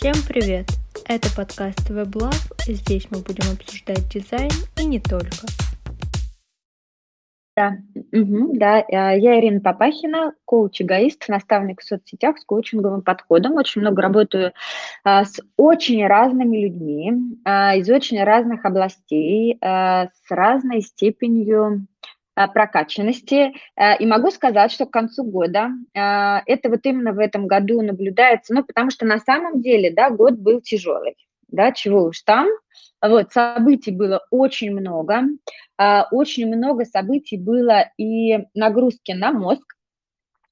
Всем привет! Это подкаст WebLab, и здесь мы будем обсуждать дизайн и не только. Да, мгм, да, э, я Ирина Папахина, коуч-эгоист, наставник в соцсетях с коучинговым подходом. Очень много работаю а, с очень разными людьми а, из очень разных областей, а, с разной степенью а, прокачанности. А, и могу сказать, что к концу года, а, это вот именно в этом году наблюдается, ну, потому что на самом деле, да, год был тяжелый, да, чего уж там, вот, событий было очень много, очень много событий было и нагрузки на мозг,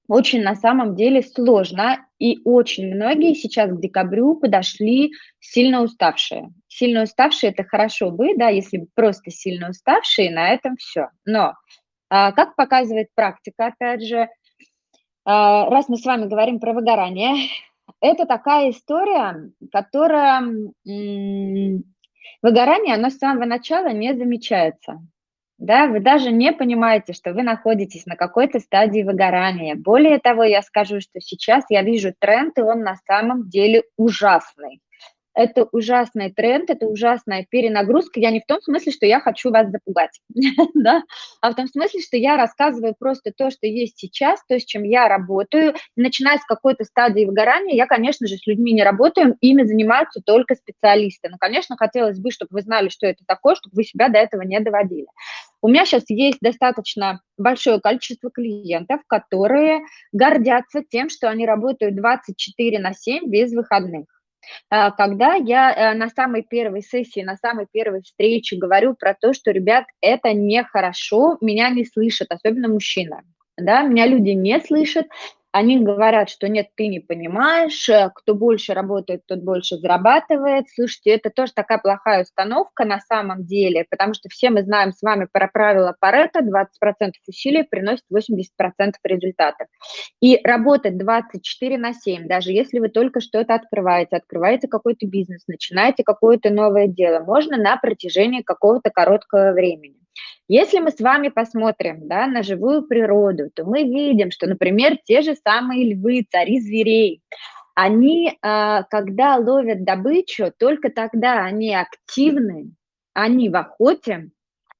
очень на самом деле сложно, и очень многие сейчас к декабрю подошли сильно уставшие. Сильно уставшие – это хорошо бы, да, если бы просто сильно уставшие, на этом все. Но, как показывает практика, опять же, а, раз мы с вами говорим про выгорание, это такая история, которая… Выгорание, оно с самого начала не замечается. Да, вы даже не понимаете, что вы находитесь на какой-то стадии выгорания. Более того, я скажу, что сейчас я вижу тренд, и он на самом деле ужасный это ужасный тренд, это ужасная перенагрузка. Я не в том смысле, что я хочу вас запугать, да, а в том смысле, что я рассказываю просто то, что есть сейчас, то, с чем я работаю. Начиная с какой-то стадии выгорания, я, конечно же, с людьми не работаю, ими занимаются только специалисты. Но, конечно, хотелось бы, чтобы вы знали, что это такое, чтобы вы себя до этого не доводили. У меня сейчас есть достаточно большое количество клиентов, которые гордятся тем, что они работают 24 на 7 без выходных. А, когда я э, на самой первой сессии, на самой первой встрече говорю про то, что, ребят, это нехорошо, меня не слышат, особенно мужчина. Да, меня люди не слышат, они говорят, что нет, ты не понимаешь, э, кто больше работает, тот больше зарабатывает. Слушайте, это тоже такая плохая установка на самом деле, потому что все мы знаем с вами про правило Паретта, 20% усилий приносит 80% результатов. И работать 24 на 7, даже если вы только что-то открываете, открываете какой-то бизнес, начинаете какое-то новое дело, можно на протяжении какого-то короткого времени. Если мы с вами посмотрим да, на живую природу, то мы видим, что, например, те же самые львы, цари зверей, они, а, когда ловят добычу, только тогда они активны, они в охоте,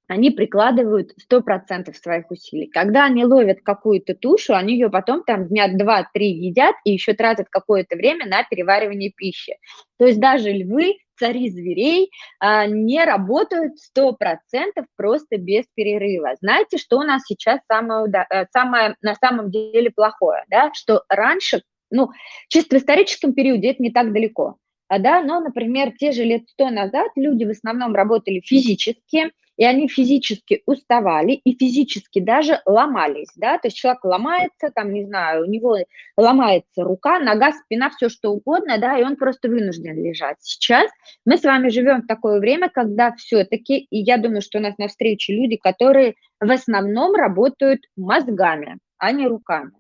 они прикладывают 100% своих усилий. Когда они ловят какую-то тушу, они ее потом там дня 2-3 едят и еще тратят какое-то время на переваривание пищи. То есть даже львы, цари зверей, а, не работают 100% просто без перерыва. Знаете, что у нас сейчас самое, э, самое на самом деле плохое? Да? Что раньше, ну, чисто в историческом периоде это не так далеко. А, да, но, например, те же лет сто назад люди в основном работали физически, и они физически уставали и физически даже ломались, да, то есть человек ломается, там, не знаю, у него ломается рука, нога, спина, все что угодно, да, и он просто вынужден лежать. Сейчас мы с вами живем в такое время, когда все-таки, и я думаю, что у нас на встрече люди, которые в основном работают мозгами, а не руками.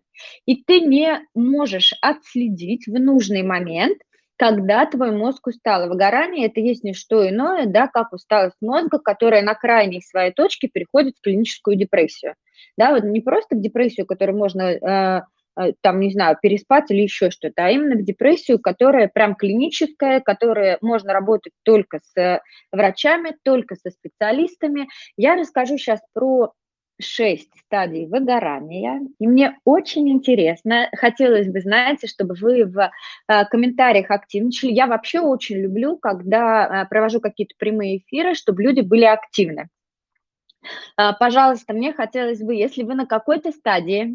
И ты не можешь отследить в нужный момент, когда твой мозг устал. Выгорание – это есть не что иное, да, как усталость мозга, которая на крайней своей точке переходит в клиническую депрессию. Да, вот не просто в депрессию, которую можно э, э, там, не знаю, переспать или еще что-то, а именно в депрессию, которая прям клиническая, которая можно работать только с врачами, только со специалистами. Я расскажу сейчас про шесть стадий выгорания. И мне очень интересно, хотелось бы, знаете, чтобы вы в э, комментариях активничали. Я вообще очень люблю, когда э, провожу какие-то прямые эфиры, чтобы люди были активны. Э, пожалуйста, мне хотелось бы, если вы на какой-то стадии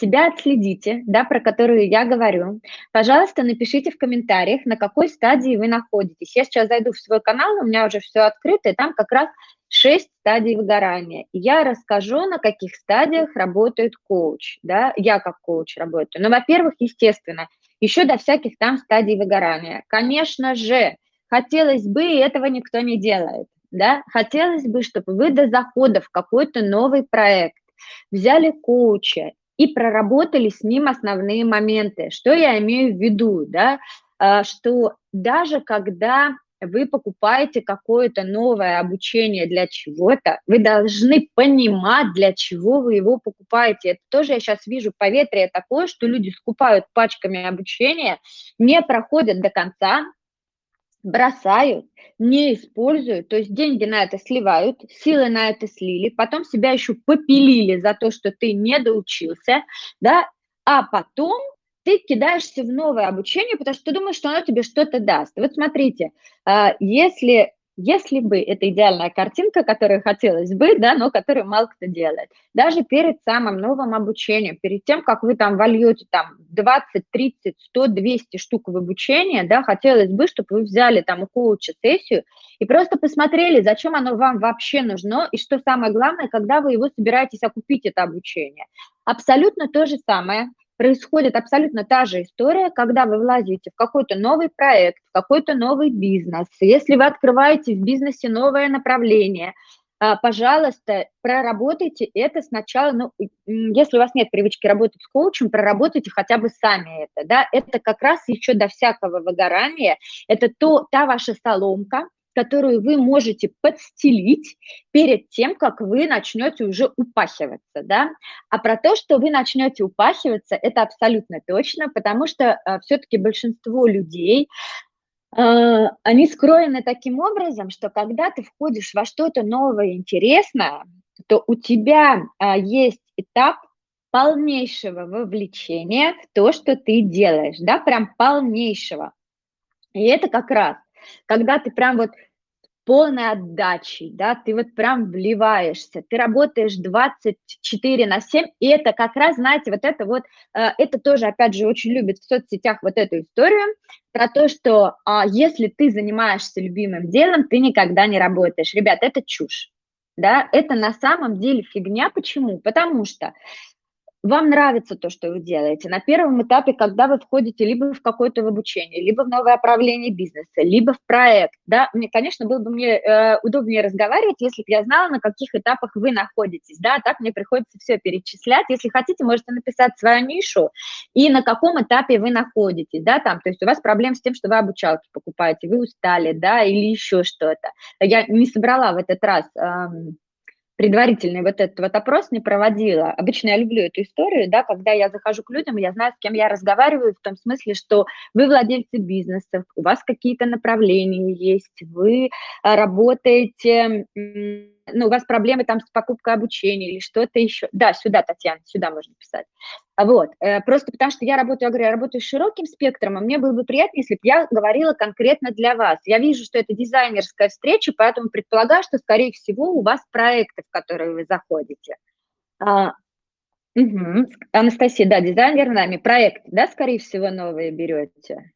себя отследите, да, про которую я говорю. Пожалуйста, напишите в комментариях, на какой стадии вы находитесь. Я сейчас зайду в свой канал, у меня уже все открыто, и там как раз шесть стадий выгорания. я расскажу, на каких стадиях работает коуч, да, я как коуч работаю. Ну, во-первых, естественно, еще до всяких там стадий выгорания. Конечно же, хотелось бы, и этого никто не делает, да, хотелось бы, чтобы вы до захода в какой-то новый проект взяли коуча и проработали с ним основные моменты. Что я имею в виду, да? А, что даже когда вы покупаете какое-то новое обучение для чего-то, вы должны понимать, для чего вы его покупаете. Это тоже я сейчас вижу поветрие такое, что люди скупают пачками обучения, не проходят до конца, бросают, не используют, то есть деньги на это сливают, силы на это слили, потом себя еще попилили за то, что ты не доучился, да, а потом ты кидаешься в новое обучение, потому что ты думаешь, что оно тебе что-то даст. Вот смотрите, а, если если бы это идеальная картинка, которую хотелось бы, да, но которую мало кто делает, даже перед самым новым обучением, перед тем, как вы там вольете там 20, 30, 100, 200 штук в обучение, да, хотелось бы, чтобы вы взяли там у коуча сессию и просто посмотрели, зачем оно вам вообще нужно, и что самое главное, когда вы его собираетесь окупить, это обучение. Абсолютно то же самое происходит абсолютно та же история, когда вы влазите в какой-то новый проект, в какой-то новый бизнес. Если вы открываете в бизнесе новое направление, а, пожалуйста, проработайте это сначала, ну, если у вас нет привычки работать с коучем, проработайте хотя бы сами это, да, это как раз еще до всякого выгорания, это то, та ваша соломка, которую вы можете подстелить перед тем, как вы начнете уже упахиваться, да. А про то, что вы начнете упахиваться, это абсолютно точно, потому что э, все-таки большинство людей, э, они скроены таким образом, что когда ты входишь во что-то новое, интересное, то у тебя э, есть этап полнейшего вовлечения в то, что ты делаешь, да, прям полнейшего. И это как раз когда ты прям вот полной отдачей, да, ты вот прям вливаешься, ты работаешь 24 на 7, и это как раз, знаете, вот это вот, э, это тоже, опять же, очень любят в соцсетях вот эту историю про то, что а, если ты занимаешься любимым делом, ты никогда не работаешь. Ребят, это чушь, да, это на самом деле фигня. Почему? Потому что вам нравится то, что вы делаете. На первом этапе, когда вы входите либо в какое-то обучение, либо в новое направление бизнеса, либо в проект, да, мне, конечно, было бы мне э, удобнее разговаривать, если бы я знала, на каких этапах вы находитесь, да, так мне приходится все перечислять. Если хотите, можете написать свою нишу и на каком этапе вы находитесь, да, там, то есть у вас проблем с тем, что вы обучалки покупаете, вы устали, да, или еще что-то. Я не собрала в этот раз эм, предварительный вот этот вот опрос не проводила. Обычно я люблю эту историю, да, когда я захожу к людям, я знаю, с кем я разговариваю, в том смысле, что вы владельцы бизнеса, у вас какие-то направления есть, вы а, работаете ну, у вас проблемы там с покупкой обучения или что-то еще. Да, сюда, Татьяна, сюда можно писать. А вот, э, просто потому что я работаю, я говорю, я работаю с широким спектром, и мне было бы приятно, если бы я говорила конкретно для вас. Я вижу, что это дизайнерская встреча, поэтому предполагаю, что, скорее всего, у вас проекты, в которые вы заходите. А, угу. Анастасия, да, дизайнер нами, проект, да, скорее всего, новые берете?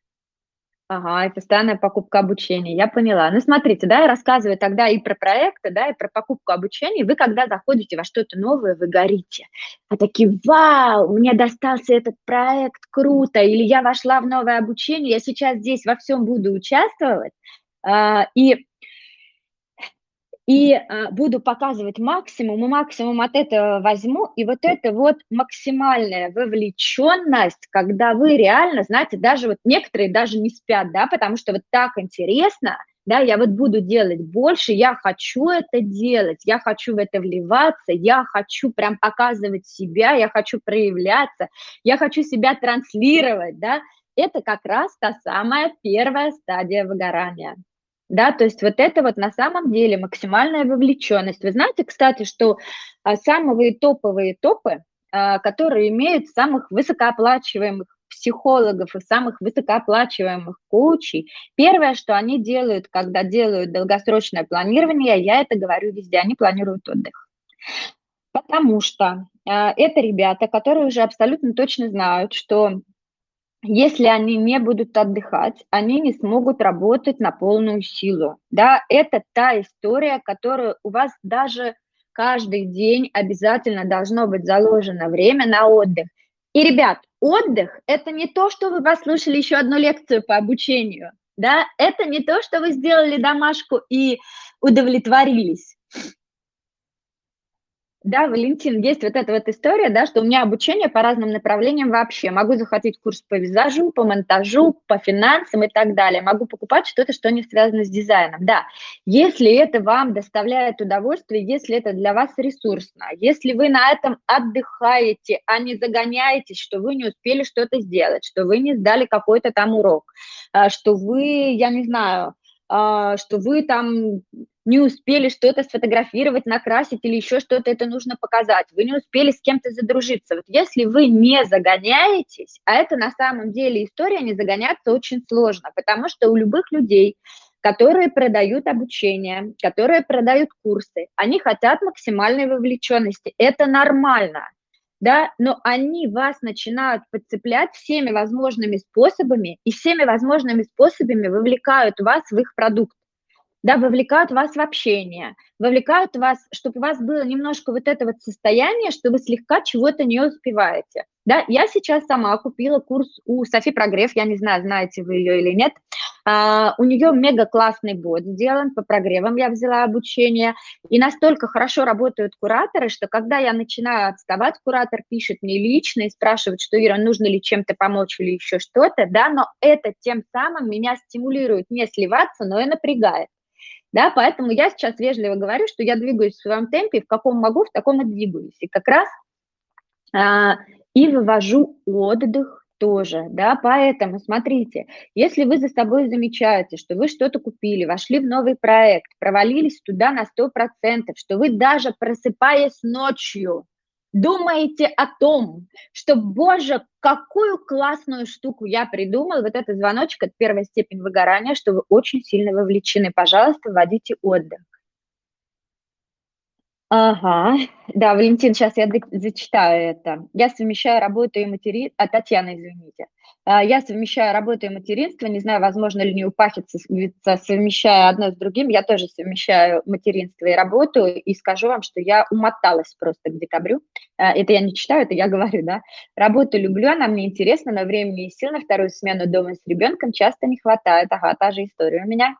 Ага, и постоянная покупка обучения, я поняла. Ну, смотрите, да, я рассказываю тогда и про проекты, да, и про покупку обучения. Вы, когда заходите во что-то новое, вы горите. Вы такие, вау, мне достался этот проект, круто, или я вошла в новое обучение, я сейчас здесь во всем буду участвовать. А, и и э, буду показывать максимум, и максимум от этого возьму, и вот это вот максимальная вовлеченность, когда вы реально, знаете, даже вот некоторые даже не спят, да, потому что вот так интересно, да, я вот буду делать больше, я хочу это делать, я хочу в это вливаться, я хочу прям показывать себя, я хочу проявляться, я хочу себя транслировать, да, это как раз та самая первая стадия выгорания. Да, то есть вот это вот на самом деле максимальная вовлеченность. Вы знаете, кстати, что а, самые топовые топы, а, которые имеют самых высокооплачиваемых психологов и самых высокооплачиваемых коучей, первое, что они делают, когда делают долгосрочное планирование, я это говорю везде, они планируют отдых. Потому что э, это ребята, которые уже абсолютно точно знают, что если они не будут отдыхать, они не смогут работать на полную силу. Да, это та история, которую у вас даже каждый день обязательно должно быть заложено время на отдых. И, ребят, отдых – это не то, что вы послушали еще одну лекцию по обучению, да, это не то, что вы сделали домашку и удовлетворились. Да, Валентин, есть вот эта вот история, да, что у меня обучение по разным направлениям вообще. Могу захватить курс по визажу, по монтажу, по финансам и так далее. Могу покупать что-то, что не связано с дизайном. Да, если это вам доставляет удовольствие, если это для вас ресурсно, если вы на этом отдыхаете, а не загоняетесь, что вы не успели что-то сделать, что вы не сдали какой-то там урок, а, что вы, я не знаю, а, что вы там не успели что-то сфотографировать, накрасить или еще что-то, это нужно показать. Вы не успели с кем-то задружиться. Вот если вы не загоняетесь, а это на самом деле история, не загоняться очень сложно, потому что у любых людей, которые продают обучение, которые продают курсы, они хотят максимальной вовлеченности. Это нормально да, но они вас начинают подцеплять всеми возможными способами и всеми возможными способами вовлекают вас в их продукт да, вовлекают вас в общение, вовлекают вас, чтобы у вас было немножко вот это вот состояние, что вы слегка чего-то не успеваете. Да, я сейчас сама купила курс у Софи Прогрев, я не знаю, знаете вы ее или нет. А, у нее мега классный бот сделан, по прогревам я взяла обучение, и настолько хорошо работают кураторы, что когда я начинаю отставать, куратор пишет мне лично и спрашивает, что, Ира, нужно ли чем-то помочь или еще что-то, да, но это тем самым меня стимулирует не сливаться, но и напрягает. Да, поэтому я сейчас вежливо говорю, что я двигаюсь в своем темпе, в каком могу, в таком и двигаюсь. И как раз а, и вывожу отдых тоже, да, поэтому смотрите, если вы за собой замечаете, что вы что-то купили, вошли в новый проект, провалились туда на 100%, что вы даже просыпаясь ночью, думаете о том, что, боже, какую классную штуку я придумал, вот это звоночек, это первая степень выгорания, что вы очень сильно вовлечены. Пожалуйста, вводите отдых. Ага, да, Валентин, сейчас я зачитаю это. Я совмещаю работу и материнство, а, Татьяна, извините. А, я совмещаю работу и материнство, не знаю, возможно ли не упахиться, совмещая одно с другим. Я тоже совмещаю материнство и работу, и скажу вам, что я умоталась просто к декабрю. А, это я не читаю, это я говорю, да. Работу люблю, она мне интересна, но времени и сил на вторую смену дома с ребенком часто не хватает. Ага, та же история у меня.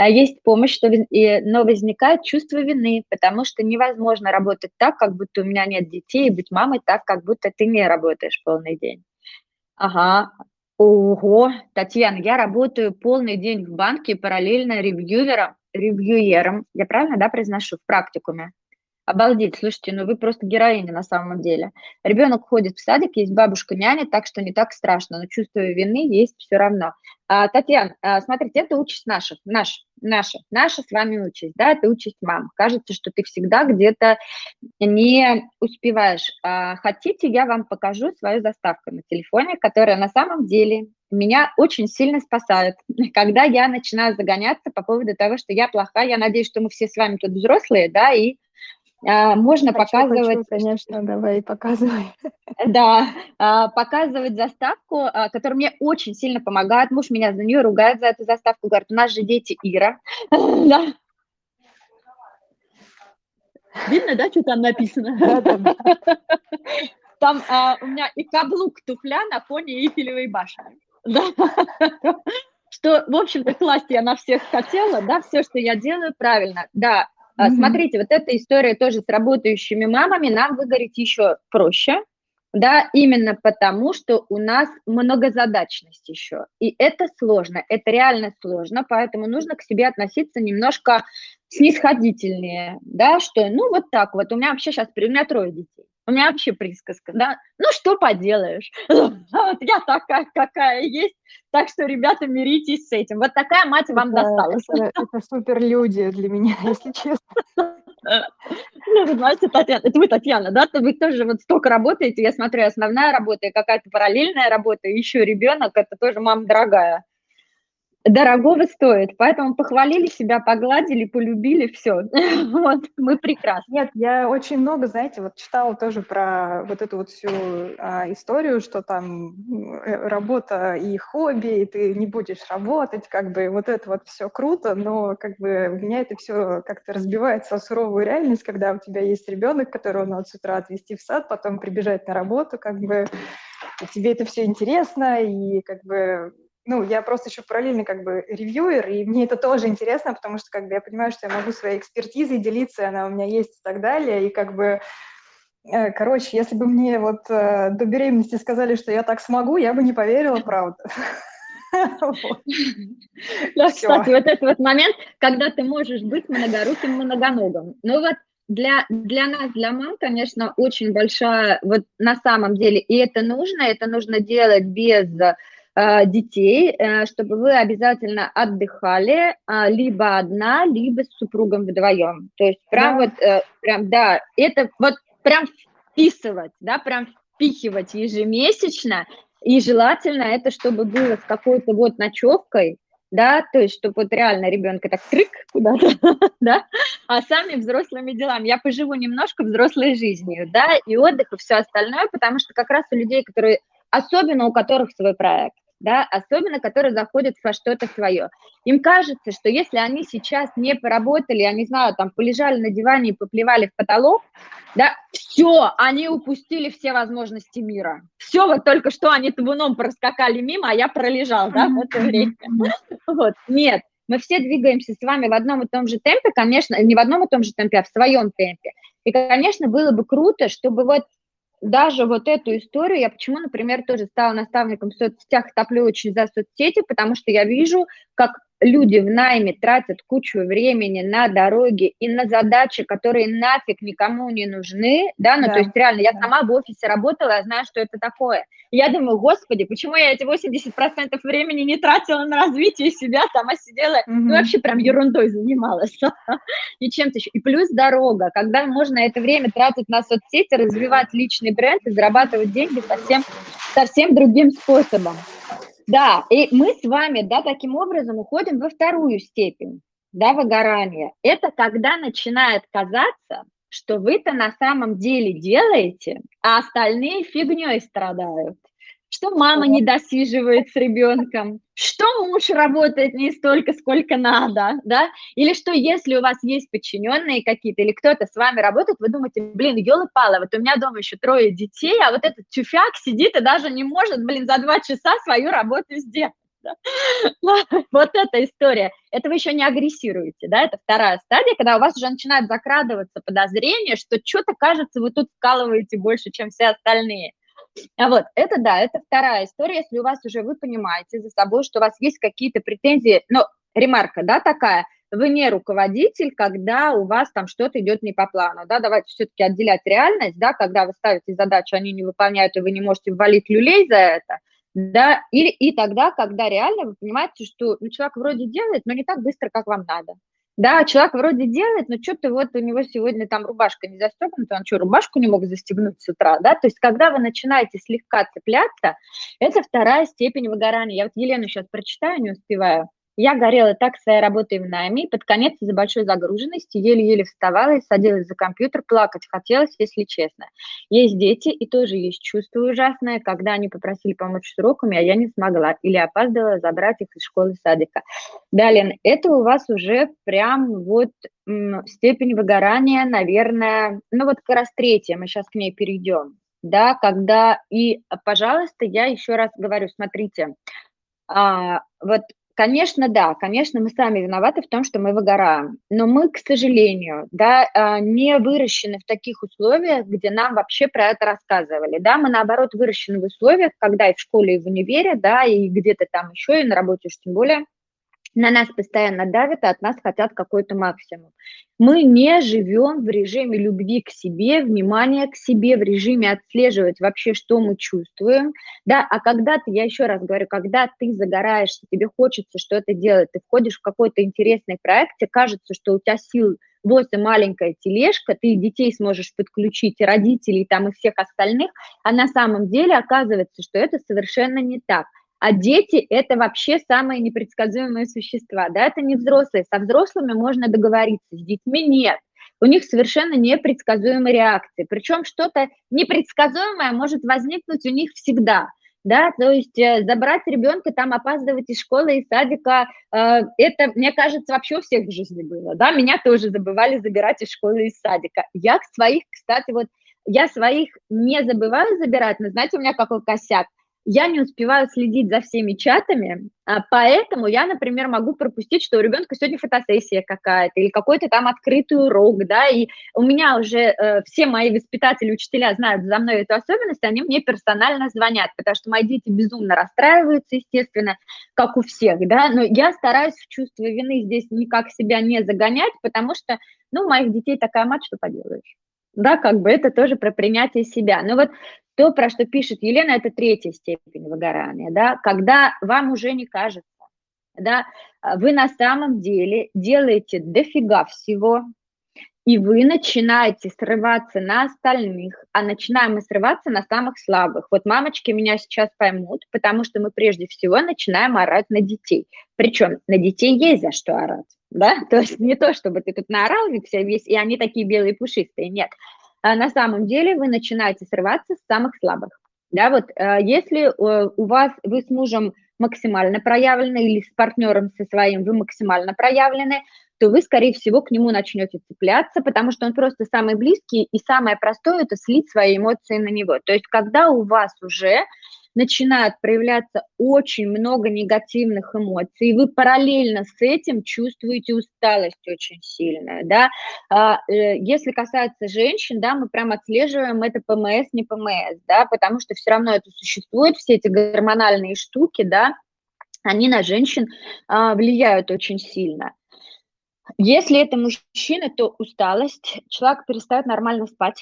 А, есть помощь, но возникает чувство вины, потому что невозможно работать так, как будто у меня нет детей, и быть мамой так, как будто ты не работаешь полный день. Ага. Ого, Татьяна, я работаю полный день в банке параллельно ревьюером, ревьюером. Я правильно, да, произношу, в практикуме? Обалдеть, слушайте, ну вы просто героиня на самом деле. Ребенок ходит в садик, есть бабушка няня, так что не так страшно, но чувство вины есть все равно. А, Татьяна, а, смотрите, это участь наших, наш, наша, наша с вами участь, да, это участь мам. Кажется, что ты всегда где-то не успеваешь. А, хотите, я вам покажу свою заставку на телефоне, которая на самом деле меня очень сильно спасает, когда я начинаю загоняться по поводу того, что я плохая. Я надеюсь, что мы все с вами тут взрослые, да, и можно хочу, показывать... Хочу, конечно, давай, показывай. Да, а, показывать заставку, а, которая мне очень сильно помогает. Муж меня за нее ругает за эту заставку, говорит, у нас же дети Ира. Видно, да, что там написано? Там у меня и каблук туфля на фоне Эйфелевой башни. Да. Что, в общем-то, класть я на всех хотела, да, все, что я делаю, правильно. Да, Mm-hmm. Смотрите, вот эта история тоже с работающими мамами нам выгореть еще проще, да, именно потому, что у нас многозадачность еще. И это сложно, это реально сложно, поэтому нужно к себе относиться немножко снисходительнее, да, что, ну, вот так вот, у меня вообще сейчас, у меня трое детей, у меня вообще присказка, да, ну, что поделаешь, вот я такая, какая есть, так что, ребята, миритесь с этим. Вот такая мать вам досталась. Это, это супер люди для меня, если честно. Ну, знаете, Татьяна, это вы, Татьяна, да, вы тоже вот столько работаете, я смотрю, основная работа и какая-то параллельная работа, еще ребенок, это тоже мама дорогая дорогого стоит. Поэтому похвалили себя, погладили, полюбили, все. Вот, мы прекрасны. Нет, я очень много, знаете, вот читала тоже про вот эту вот всю а, историю, что там э, работа и хобби, и ты не будешь работать, как бы вот это вот все круто, но как бы у меня это все как-то разбивается о суровую реальность, когда у тебя есть ребенок, которого надо с утра отвезти в сад, потом прибежать на работу, как бы тебе это все интересно, и как бы ну, я просто еще параллельно как бы ревьюер, и мне это тоже интересно, потому что как бы я понимаю, что я могу своей экспертизой делиться, она у меня есть и так далее, и как бы э, Короче, если бы мне вот э, до беременности сказали, что я так смогу, я бы не поверила, правда. Да, кстати, вот этот вот момент, когда ты можешь быть многоруким, многоногим. Ну вот для, для нас, для мам, конечно, очень большая, вот на самом деле, и это нужно, это нужно делать без э, детей, э, чтобы вы обязательно отдыхали э, либо одна, либо с супругом вдвоем. То есть прям да. вот, э, прям, да, это вот прям вписывать, да, прям впихивать ежемесячно, и желательно это, чтобы было с какой-то вот ночевкой, да, то есть, чтобы вот реально ребенка так трык куда-то, да, а сами взрослыми делами. Я поживу немножко взрослой жизнью, да, и отдых, и все остальное, потому что как раз у людей, которые, особенно у которых свой проект, да, особенно которые заходят во что-то свое. Им кажется, что если они сейчас не поработали, я не знаю, там полежали на диване и поплевали в потолок, да, все, они упустили все возможности мира. Все, вот только что они табуном проскакали мимо, а я пролежал, да, в это время. Вот, нет, мы все двигаемся с вами в одном и том же темпе, конечно, не в одном и том же темпе, а в своем темпе. И, конечно, было бы круто, чтобы вот даже вот эту историю, я почему, например, тоже стала наставником в соцсетях, топлю очень за соцсети, потому что я вижу, как люди в найме тратят кучу времени на дороги и на задачи, которые нафиг никому не нужны, да, ну, да. то есть реально, я да. сама в офисе работала, я знаю, что это такое. я думаю, господи, почему я эти 80% времени не тратила на развитие себя, а сидела, угу. ну, вообще прям ерундой занималась, и чем-то еще. И плюс дорога, когда можно это время тратить на соцсети, развивать личный бренд и зарабатывать деньги совсем, совсем другим способом. Да, и мы с вами, да, таким образом уходим во вторую степень, да, выгорания. Это когда начинает казаться, что вы-то на самом деле делаете, а остальные фигней страдают что мама не досиживает с ребенком, что муж работает не столько, сколько надо, да, или что если у вас есть подчиненные какие-то, или кто-то с вами работает, вы думаете, блин, елы-палы, вот у меня дома еще трое детей, а вот этот тюфяк сидит и даже не может, блин, за два часа свою работу сделать. Да? Вот эта история. Это вы еще не агрессируете, да, это вторая стадия, когда у вас уже начинает закрадываться подозрение, что что-то кажется, вы тут вкалываете больше, чем все остальные. А вот это да, это вторая история, если у вас уже вы понимаете за собой, что у вас есть какие-то претензии, но ремарка, да, такая, вы не руководитель, когда у вас там что-то идет не по плану, да, давайте все-таки отделять реальность, да, когда вы ставите задачу, они не выполняют, и вы не можете ввалить люлей за это, да, или и тогда, когда реально вы понимаете, что ну, человек вроде делает, но не так быстро, как вам надо, да, человек вроде делает, но что-то вот у него сегодня там рубашка не застегнута, он что, рубашку не мог застегнуть с утра, да? То есть когда вы начинаете слегка цепляться, это вторая степень выгорания. Я вот Елену сейчас прочитаю, не успеваю. Я горела так своей работой в найме, под конец из-за большой загруженности еле-еле вставала и садилась за компьютер, плакать хотелось, если честно. Есть дети, и тоже есть чувство ужасное, когда они попросили помочь с уроками, а я не смогла, или опаздывала забрать их из школы садика. Далее, это у вас уже прям вот степень выгорания, наверное, ну вот как раз третья, мы сейчас к ней перейдем, да, когда, и, пожалуйста, я еще раз говорю, смотрите, а, вот Конечно, да, конечно, мы сами виноваты в том, что мы выгораем, но мы, к сожалению, да, а, не выращены в таких условиях, где нам вообще про это рассказывали, да, мы, наоборот, выращены в условиях, когда и в школе, и в универе, да, и где-то там еще, и на работе уж тем более – на нас постоянно давят, а от нас хотят какой-то максимум. Мы не живем в режиме любви к себе, внимания к себе, в режиме отслеживать вообще, что мы чувствуем. Да, а когда ты, я еще раз говорю, когда ты загораешься, тебе хочется что-то делать, ты входишь в какой-то интересный проект, тебе кажется, что у тебя сил вот маленькая тележка, ты детей сможешь подключить, и родителей там, и всех остальных, а на самом деле оказывается, что это совершенно не так. А дети – это вообще самые непредсказуемые существа, да, это не взрослые. Со взрослыми можно договориться, с детьми нет. У них совершенно непредсказуемые реакции. Причем что-то непредсказуемое может возникнуть у них всегда. Да, то есть э, забрать ребенка, там опаздывать из школы и садика, э, это, мне кажется, вообще у всех в жизни было, да, меня тоже забывали забирать из школы и садика. Я своих, кстати, вот, я своих не забываю забирать, но знаете, у меня какой косяк, я не успеваю следить за всеми чатами, а, поэтому я, например, могу пропустить, что у ребенка сегодня фотосессия какая-то или какой-то там открытый урок, да, и у меня уже э, все мои воспитатели, учителя знают за мной эту особенность, они мне персонально звонят, потому что мои дети безумно расстраиваются, естественно, как у всех, да, но я стараюсь в чувство вины здесь никак себя не загонять, потому что, ну, у моих детей такая мать, что поделаешь да, как бы это тоже про принятие себя. Но вот то, про что пишет Елена, это третья степень выгорания, да, когда вам уже не кажется, да, вы на самом деле делаете дофига всего, и вы начинаете срываться на остальных, а начинаем мы срываться на самых слабых. Вот мамочки меня сейчас поймут, потому что мы прежде всего начинаем орать на детей. Причем на детей есть за что орать, да, то есть не то, чтобы ты тут наорал весь, и они такие белые пушистые, нет. А на самом деле вы начинаете срываться с самых слабых. Да, вот э, если э, у вас, вы с мужем максимально проявлены или с партнером со своим вы максимально проявлены, то вы, скорее всего, к нему начнете цепляться, потому что он просто самый близкий, и самое простое – это слить свои эмоции на него. То есть когда у вас уже начинает проявляться очень много негативных эмоций, и вы параллельно с этим чувствуете усталость очень сильная, да. А, э, если касается женщин, да, мы прям отслеживаем это ПМС, не ПМС, да, потому что все равно это существует, все эти гормональные штуки, да, они на женщин а, влияют очень сильно. Если это мужчина, то усталость, человек перестает нормально спать,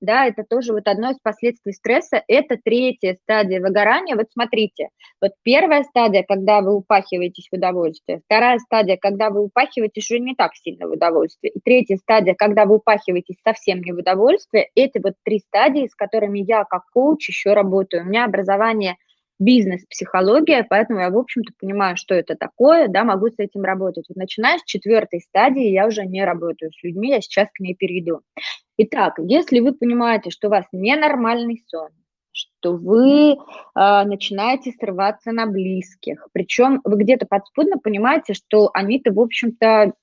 да, это тоже вот одно из последствий стресса, это третья стадия выгорания. Вот смотрите, вот первая стадия, когда вы упахиваетесь в удовольствие, вторая стадия, когда вы упахиваетесь уже не так сильно в удовольствие, и третья стадия, когда вы упахиваетесь совсем не в удовольствие, это вот три стадии, с которыми я как коуч еще работаю. У меня образование бизнес-психология, поэтому я, в общем-то, понимаю, что это такое, да, могу с этим работать. Вот начиная с четвертой стадии я уже не работаю с людьми, я сейчас к ней перейду. Итак, если вы понимаете, что у вас ненормальный сон, что вы э, начинаете срываться на близких, причем вы где-то подспудно понимаете, что они-то, в общем-то,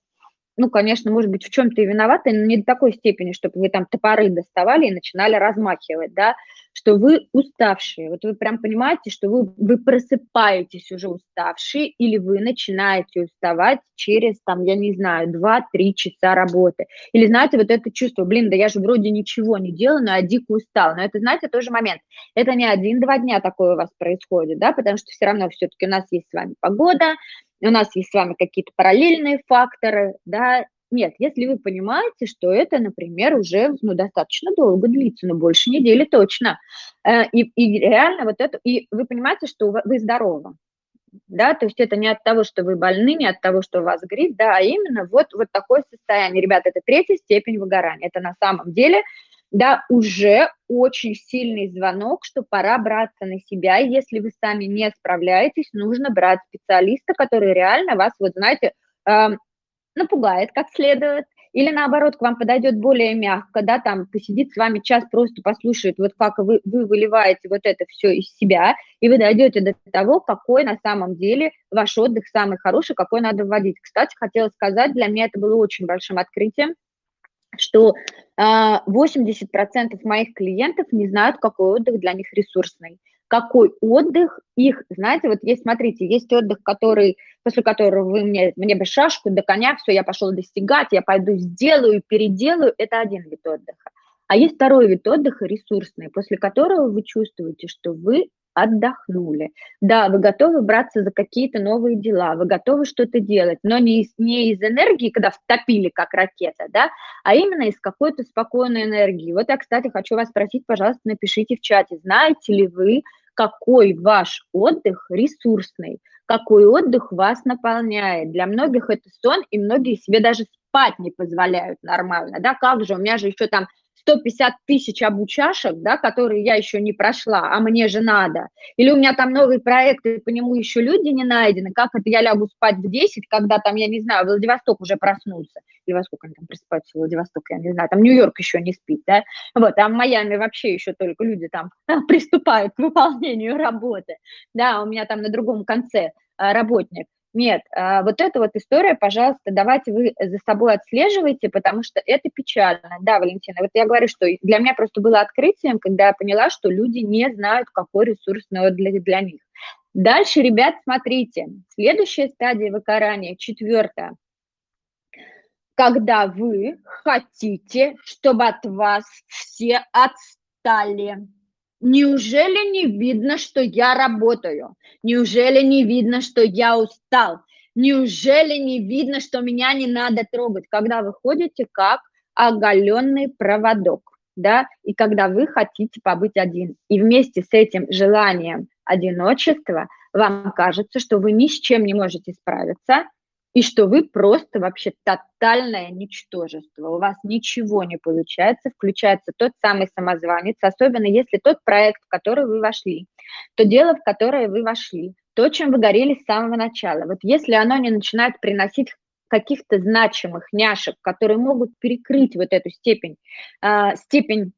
ну, конечно, может быть, в чем-то и виноваты, но не до такой степени, чтобы вы там топоры доставали и начинали размахивать, да, что вы уставшие. Вот вы прям понимаете, что вы, вы просыпаетесь уже уставшие или вы начинаете уставать через, там, я не знаю, 2-3 часа работы. Или, знаете, вот это чувство, блин, да я же вроде ничего не делаю, но я дико устал. Но это, знаете, тоже момент. Это не один-два дня такое у вас происходит, да, потому что все равно все-таки у нас есть с вами погода, у нас есть с вами какие-то параллельные факторы, да, нет, если вы понимаете, что это, например, уже ну, достаточно долго длится, ну, больше недели точно, э, и, и реально вот это, и вы понимаете, что вы здоровы, да, то есть это не от того, что вы больны, не от того, что у вас грипп, да, а именно вот, вот такое состояние. Ребята, это третья степень выгорания. Это на самом деле, да, уже очень сильный звонок, что пора браться на себя. И если вы сами не справляетесь, нужно брать специалиста, который реально вас, вот знаете, эм, напугает как следует, или наоборот, к вам подойдет более мягко, да, там посидит с вами час, просто послушает, вот как вы, вы выливаете вот это все из себя, и вы дойдете до того, какой на самом деле ваш отдых самый хороший, какой надо вводить. Кстати, хотела сказать, для меня это было очень большим открытием, что 80% а, моих клиентов не знают, какой отдых для них ресурсный какой отдых их, знаете, вот есть, смотрите, есть отдых, который, после которого вы мне, мне бы шашку до коня, все, я пошел достигать, я пойду сделаю, переделаю, это один вид отдыха. А есть второй вид отдыха, ресурсный, после которого вы чувствуете, что вы отдохнули. Да, вы готовы браться за какие-то новые дела, вы готовы что-то делать, но не из, не из энергии, когда втопили как ракета, да, а именно из какой-то спокойной энергии. Вот я, кстати, хочу вас спросить, пожалуйста, напишите в чате, знаете ли вы, какой ваш отдых ресурсный, какой отдых вас наполняет. Для многих это сон, и многие себе даже спать не позволяют нормально, да, как же, у меня же еще там 150 тысяч обучашек, да, которые я еще не прошла, а мне же надо. Или у меня там новый проект, и по нему еще люди не найдены. Как это я лягу спать в 10, когда там, я не знаю, Владивосток уже проснулся. Или во сколько они там просыпаются Владивосток, я не знаю. Там Нью-Йорк еще не спит, да. Вот, а в Майами вообще еще только люди там приступают к выполнению работы. Да, у меня там на другом конце а, работник. Нет, а, вот эта вот история, пожалуйста, давайте вы за собой отслеживайте, потому что это печально. Да, Валентина, вот я говорю, что для меня просто было открытием, когда я поняла, что люди не знают, какой ресурс для, для них. Дальше, ребят, смотрите, следующая стадия выгорания, четвертая. Когда вы хотите, чтобы от вас все отстали. Неужели не видно, что я работаю? Неужели не видно, что я устал? Неужели не видно, что меня не надо трогать? Когда вы ходите как оголенный проводок, да, и когда вы хотите побыть один. И вместе с этим желанием одиночества вам кажется, что вы ни с чем не можете справиться, и что вы просто вообще тотальное ничтожество, у вас ничего не получается, включается тот самый самозванец, особенно если тот проект, в который вы вошли, то дело, в которое вы вошли, то, чем вы горели с самого начала. Вот если оно не начинает приносить каких-то значимых няшек, которые могут перекрыть вот эту степень, э, степень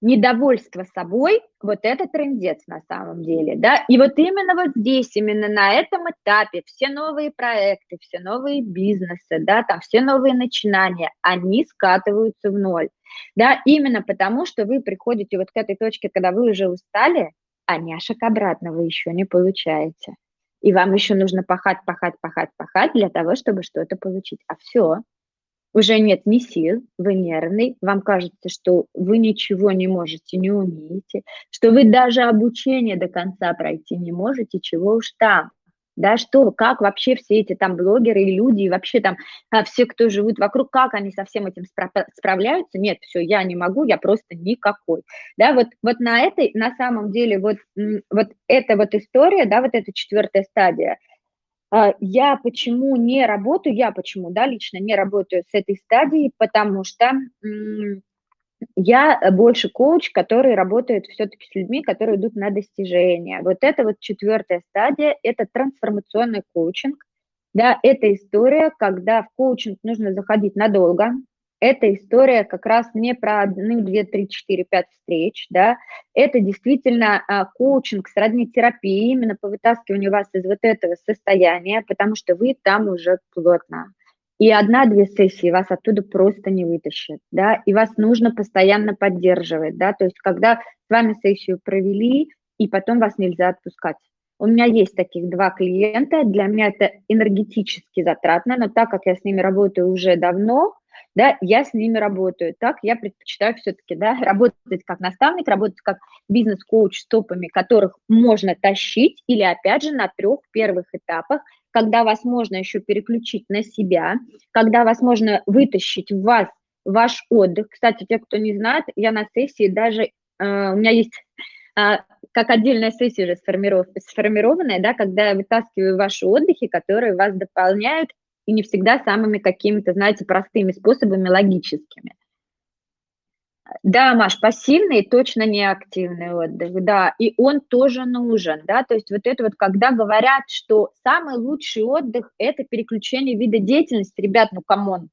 недовольство собой, вот это трендец на самом деле, да, и вот именно вот здесь, именно на этом этапе все новые проекты, все новые бизнесы, да, там все новые начинания, они скатываются в ноль, да, именно потому, что вы приходите вот к этой точке, когда вы уже устали, а няшек обратно вы еще не получаете. И вам еще нужно пахать, пахать, пахать, пахать для того, чтобы что-то получить. А все, уже нет ни сил, вы нервный, вам кажется, что вы ничего не можете, не умеете, что вы даже обучение до конца пройти не можете, чего уж там. Да, что, как вообще все эти там блогеры и люди, и вообще там а, все, кто живут вокруг, как они со всем этим справляются? Нет, все, я не могу, я просто никакой. Да, вот, вот на этой, на самом деле, вот, вот эта вот история, да, вот эта четвертая стадия, я почему не работаю, я почему, да, лично не работаю с этой стадией, потому что я больше коуч, который работает все-таки с людьми, которые идут на достижение. Вот это вот четвертая стадия, это трансформационный коучинг. Да, это история, когда в коучинг нужно заходить надолго, эта история как раз не про одну, две, три, четыре, пять встреч, да, это действительно а, коучинг сродни терапии, именно по вытаскиванию вас из вот этого состояния, потому что вы там уже плотно. И одна-две сессии вас оттуда просто не вытащат, да, и вас нужно постоянно поддерживать, да, то есть когда с вами сессию провели, и потом вас нельзя отпускать. У меня есть таких два клиента, для меня это энергетически затратно, но так как я с ними работаю уже давно, да, я с ними работаю. Так я предпочитаю все-таки, да, работать как наставник, работать как бизнес-коуч с топами, которых можно тащить, или, опять же, на трех первых этапах, когда вас можно еще переключить на себя, когда вас можно вытащить в вас ваш отдых. Кстати, те, кто не знает, я на сессии даже, э, у меня есть э, как отдельная сессия уже сформиров, сформированная, да, когда я вытаскиваю ваши отдыхи, которые вас дополняют и не всегда самыми какими-то, знаете, простыми способами, логическими. Да, Маш, пассивный точно не активный отдых, да, и он тоже нужен, да, то есть вот это вот, когда говорят, что самый лучший отдых – это переключение вида деятельности, ребят, ну, come on,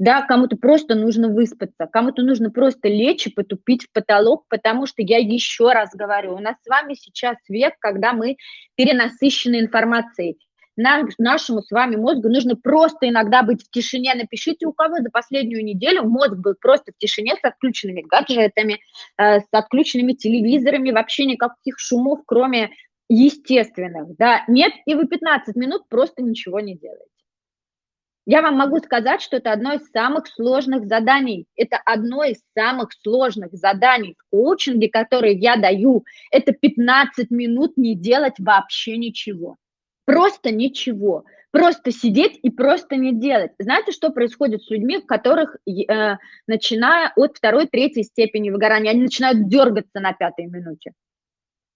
да, кому-то просто нужно выспаться, кому-то нужно просто лечь и потупить в потолок, потому что я еще раз говорю, у нас с вами сейчас век, когда мы перенасыщены информацией, наш, нашему с вами мозгу нужно просто иногда быть в тишине. Напишите, у кого за последнюю неделю мозг был просто в тишине с отключенными гаджетами, э, с отключенными телевизорами, вообще никаких шумов, кроме естественных. Да? Нет, и вы 15 минут просто ничего не делаете. Я вам могу сказать, что это одно из самых сложных заданий. Это одно из самых сложных заданий в коучинге, которые я даю. Это 15 минут не делать вообще ничего. Просто ничего. Просто сидеть и просто не делать. Знаете, что происходит с людьми, у которых, э, начиная от второй, третьей степени выгорания, они начинают дергаться на пятой минуте.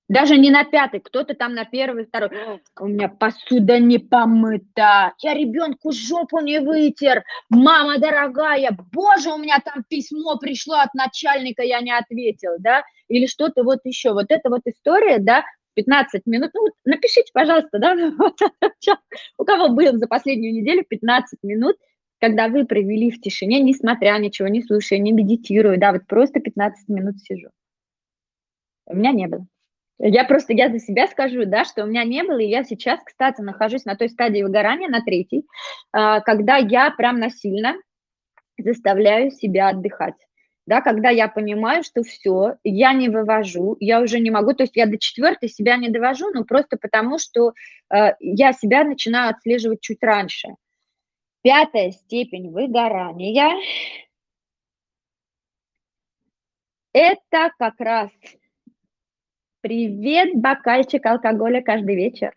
Даже не на пятой, кто-то там на первой, второй. У меня посуда не помыта, я ребенку жопу не вытер, мама дорогая, боже, у меня там письмо пришло от начальника, я не ответил, да, или что-то вот еще. Вот эта вот история, да, 15 минут, ну, напишите, пожалуйста, да, у кого был за последнюю неделю 15 минут, когда вы провели в тишине, несмотря ничего, не слушая, не медитируя, да, вот просто 15 минут сижу. У меня не было. Я просто, я за себя скажу, да, что у меня не было, и я сейчас, кстати, нахожусь на той стадии выгорания, на третьей, а, когда я прям насильно заставляю себя отдыхать. Да, когда я понимаю, что все, я не вывожу, я уже не могу, то есть я до четвертой себя не довожу, но просто потому, что э, я себя начинаю отслеживать чуть раньше. Пятая степень выгорания – это как раз привет, бокальчик алкоголя каждый вечер.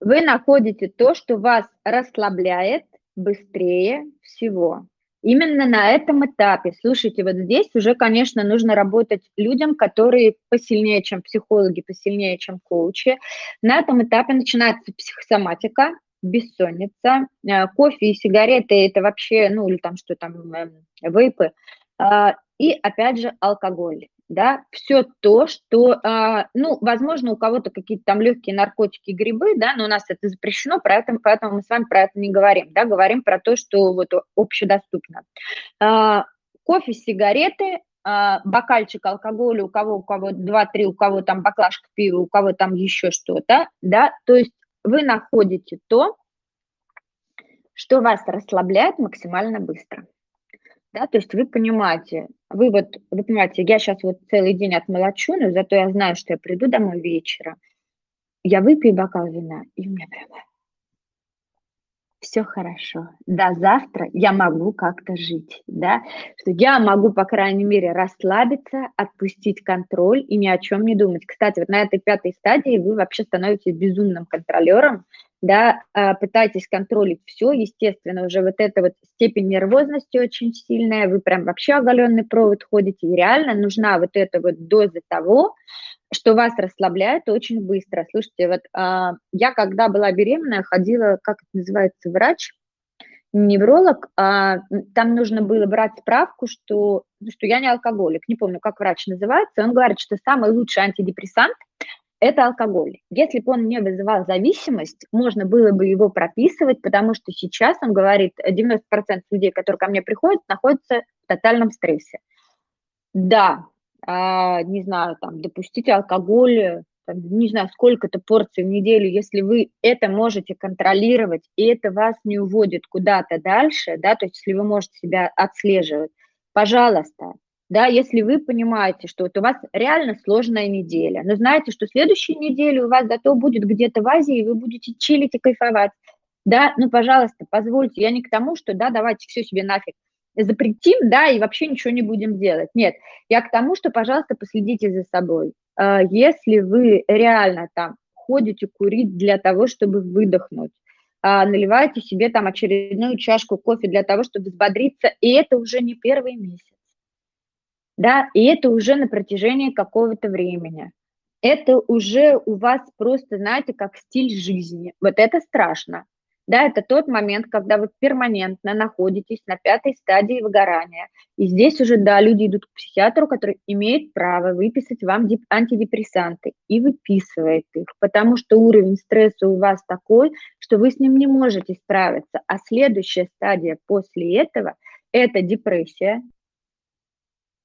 Вы находите то, что вас расслабляет быстрее всего. Именно на этом этапе, слушайте, вот здесь уже, конечно, нужно работать людям, которые посильнее, чем психологи, посильнее, чем коучи. На этом этапе начинается психосоматика, бессонница, э, кофе и сигареты – это вообще, ну, или там что там, эм, вейпы, а, и, опять же, алкоголь да, все то, что, э, ну, возможно, у кого-то какие-то там легкие наркотики, грибы, да, но у нас это запрещено, поэтому, поэтому мы с вами про это не говорим, да, говорим про то, что вот общедоступно. Э, кофе, сигареты, э, бокальчик алкоголя, у кого, у кого 2-3, у кого там баклажка пива, у кого там еще что-то, да, то есть вы находите то, что вас расслабляет максимально быстро. Да, то есть вы понимаете, вы вот, вы понимаете, я сейчас вот целый день отмолочу, но зато я знаю, что я приду домой вечером, я выпью бокал вина, и у меня прямо все хорошо. До завтра я могу как-то жить, да, что я могу, по крайней мере, расслабиться, отпустить контроль и ни о чем не думать. Кстати, вот на этой пятой стадии вы вообще становитесь безумным контролером, да, а, пытаетесь контролить все, естественно, уже вот эта вот степень нервозности очень сильная, вы прям вообще оголенный провод ходите, и реально нужна вот эта вот доза того, что вас расслабляет очень быстро. Слушайте, вот а, я когда была беременная, ходила, как это называется, врач, невролог, а, там нужно было брать справку, что, что я не алкоголик, не помню, как врач называется, он говорит, что самый лучший антидепрессант это алкоголь. Если бы он не вызывал зависимость, можно было бы его прописывать, потому что сейчас, он говорит, 90% людей, которые ко мне приходят, находятся в тотальном стрессе. Да, а, не знаю, там, допустите алкоголь, там, не знаю, сколько-то порций в неделю, если вы это можете контролировать, и это вас не уводит куда-то дальше, да, то есть если вы можете себя отслеживать, пожалуйста, да, если вы понимаете, что вот у вас реально сложная неделя, но знаете, что следующую неделю у вас зато будет где-то в Азии, и вы будете чилить и кайфовать, да, ну, пожалуйста, позвольте, я не к тому, что, да, давайте все себе нафиг запретим, да, и вообще ничего не будем делать. Нет, я к тому, что, пожалуйста, последите за собой. А, если вы реально там ходите курить для того, чтобы выдохнуть, а, наливаете себе там очередную чашку кофе для того, чтобы взбодриться, и это уже не первый месяц да, и это уже на протяжении какого-то времени. Это уже у вас просто, знаете, как стиль жизни. Вот это страшно. Да, это тот момент, когда вы перманентно находитесь на пятой стадии выгорания. И здесь уже, да, люди идут к психиатру, который имеет право выписать вам антидепрессанты и выписывает их, потому что уровень стресса у вас такой, что вы с ним не можете справиться. А следующая стадия после этого – это депрессия,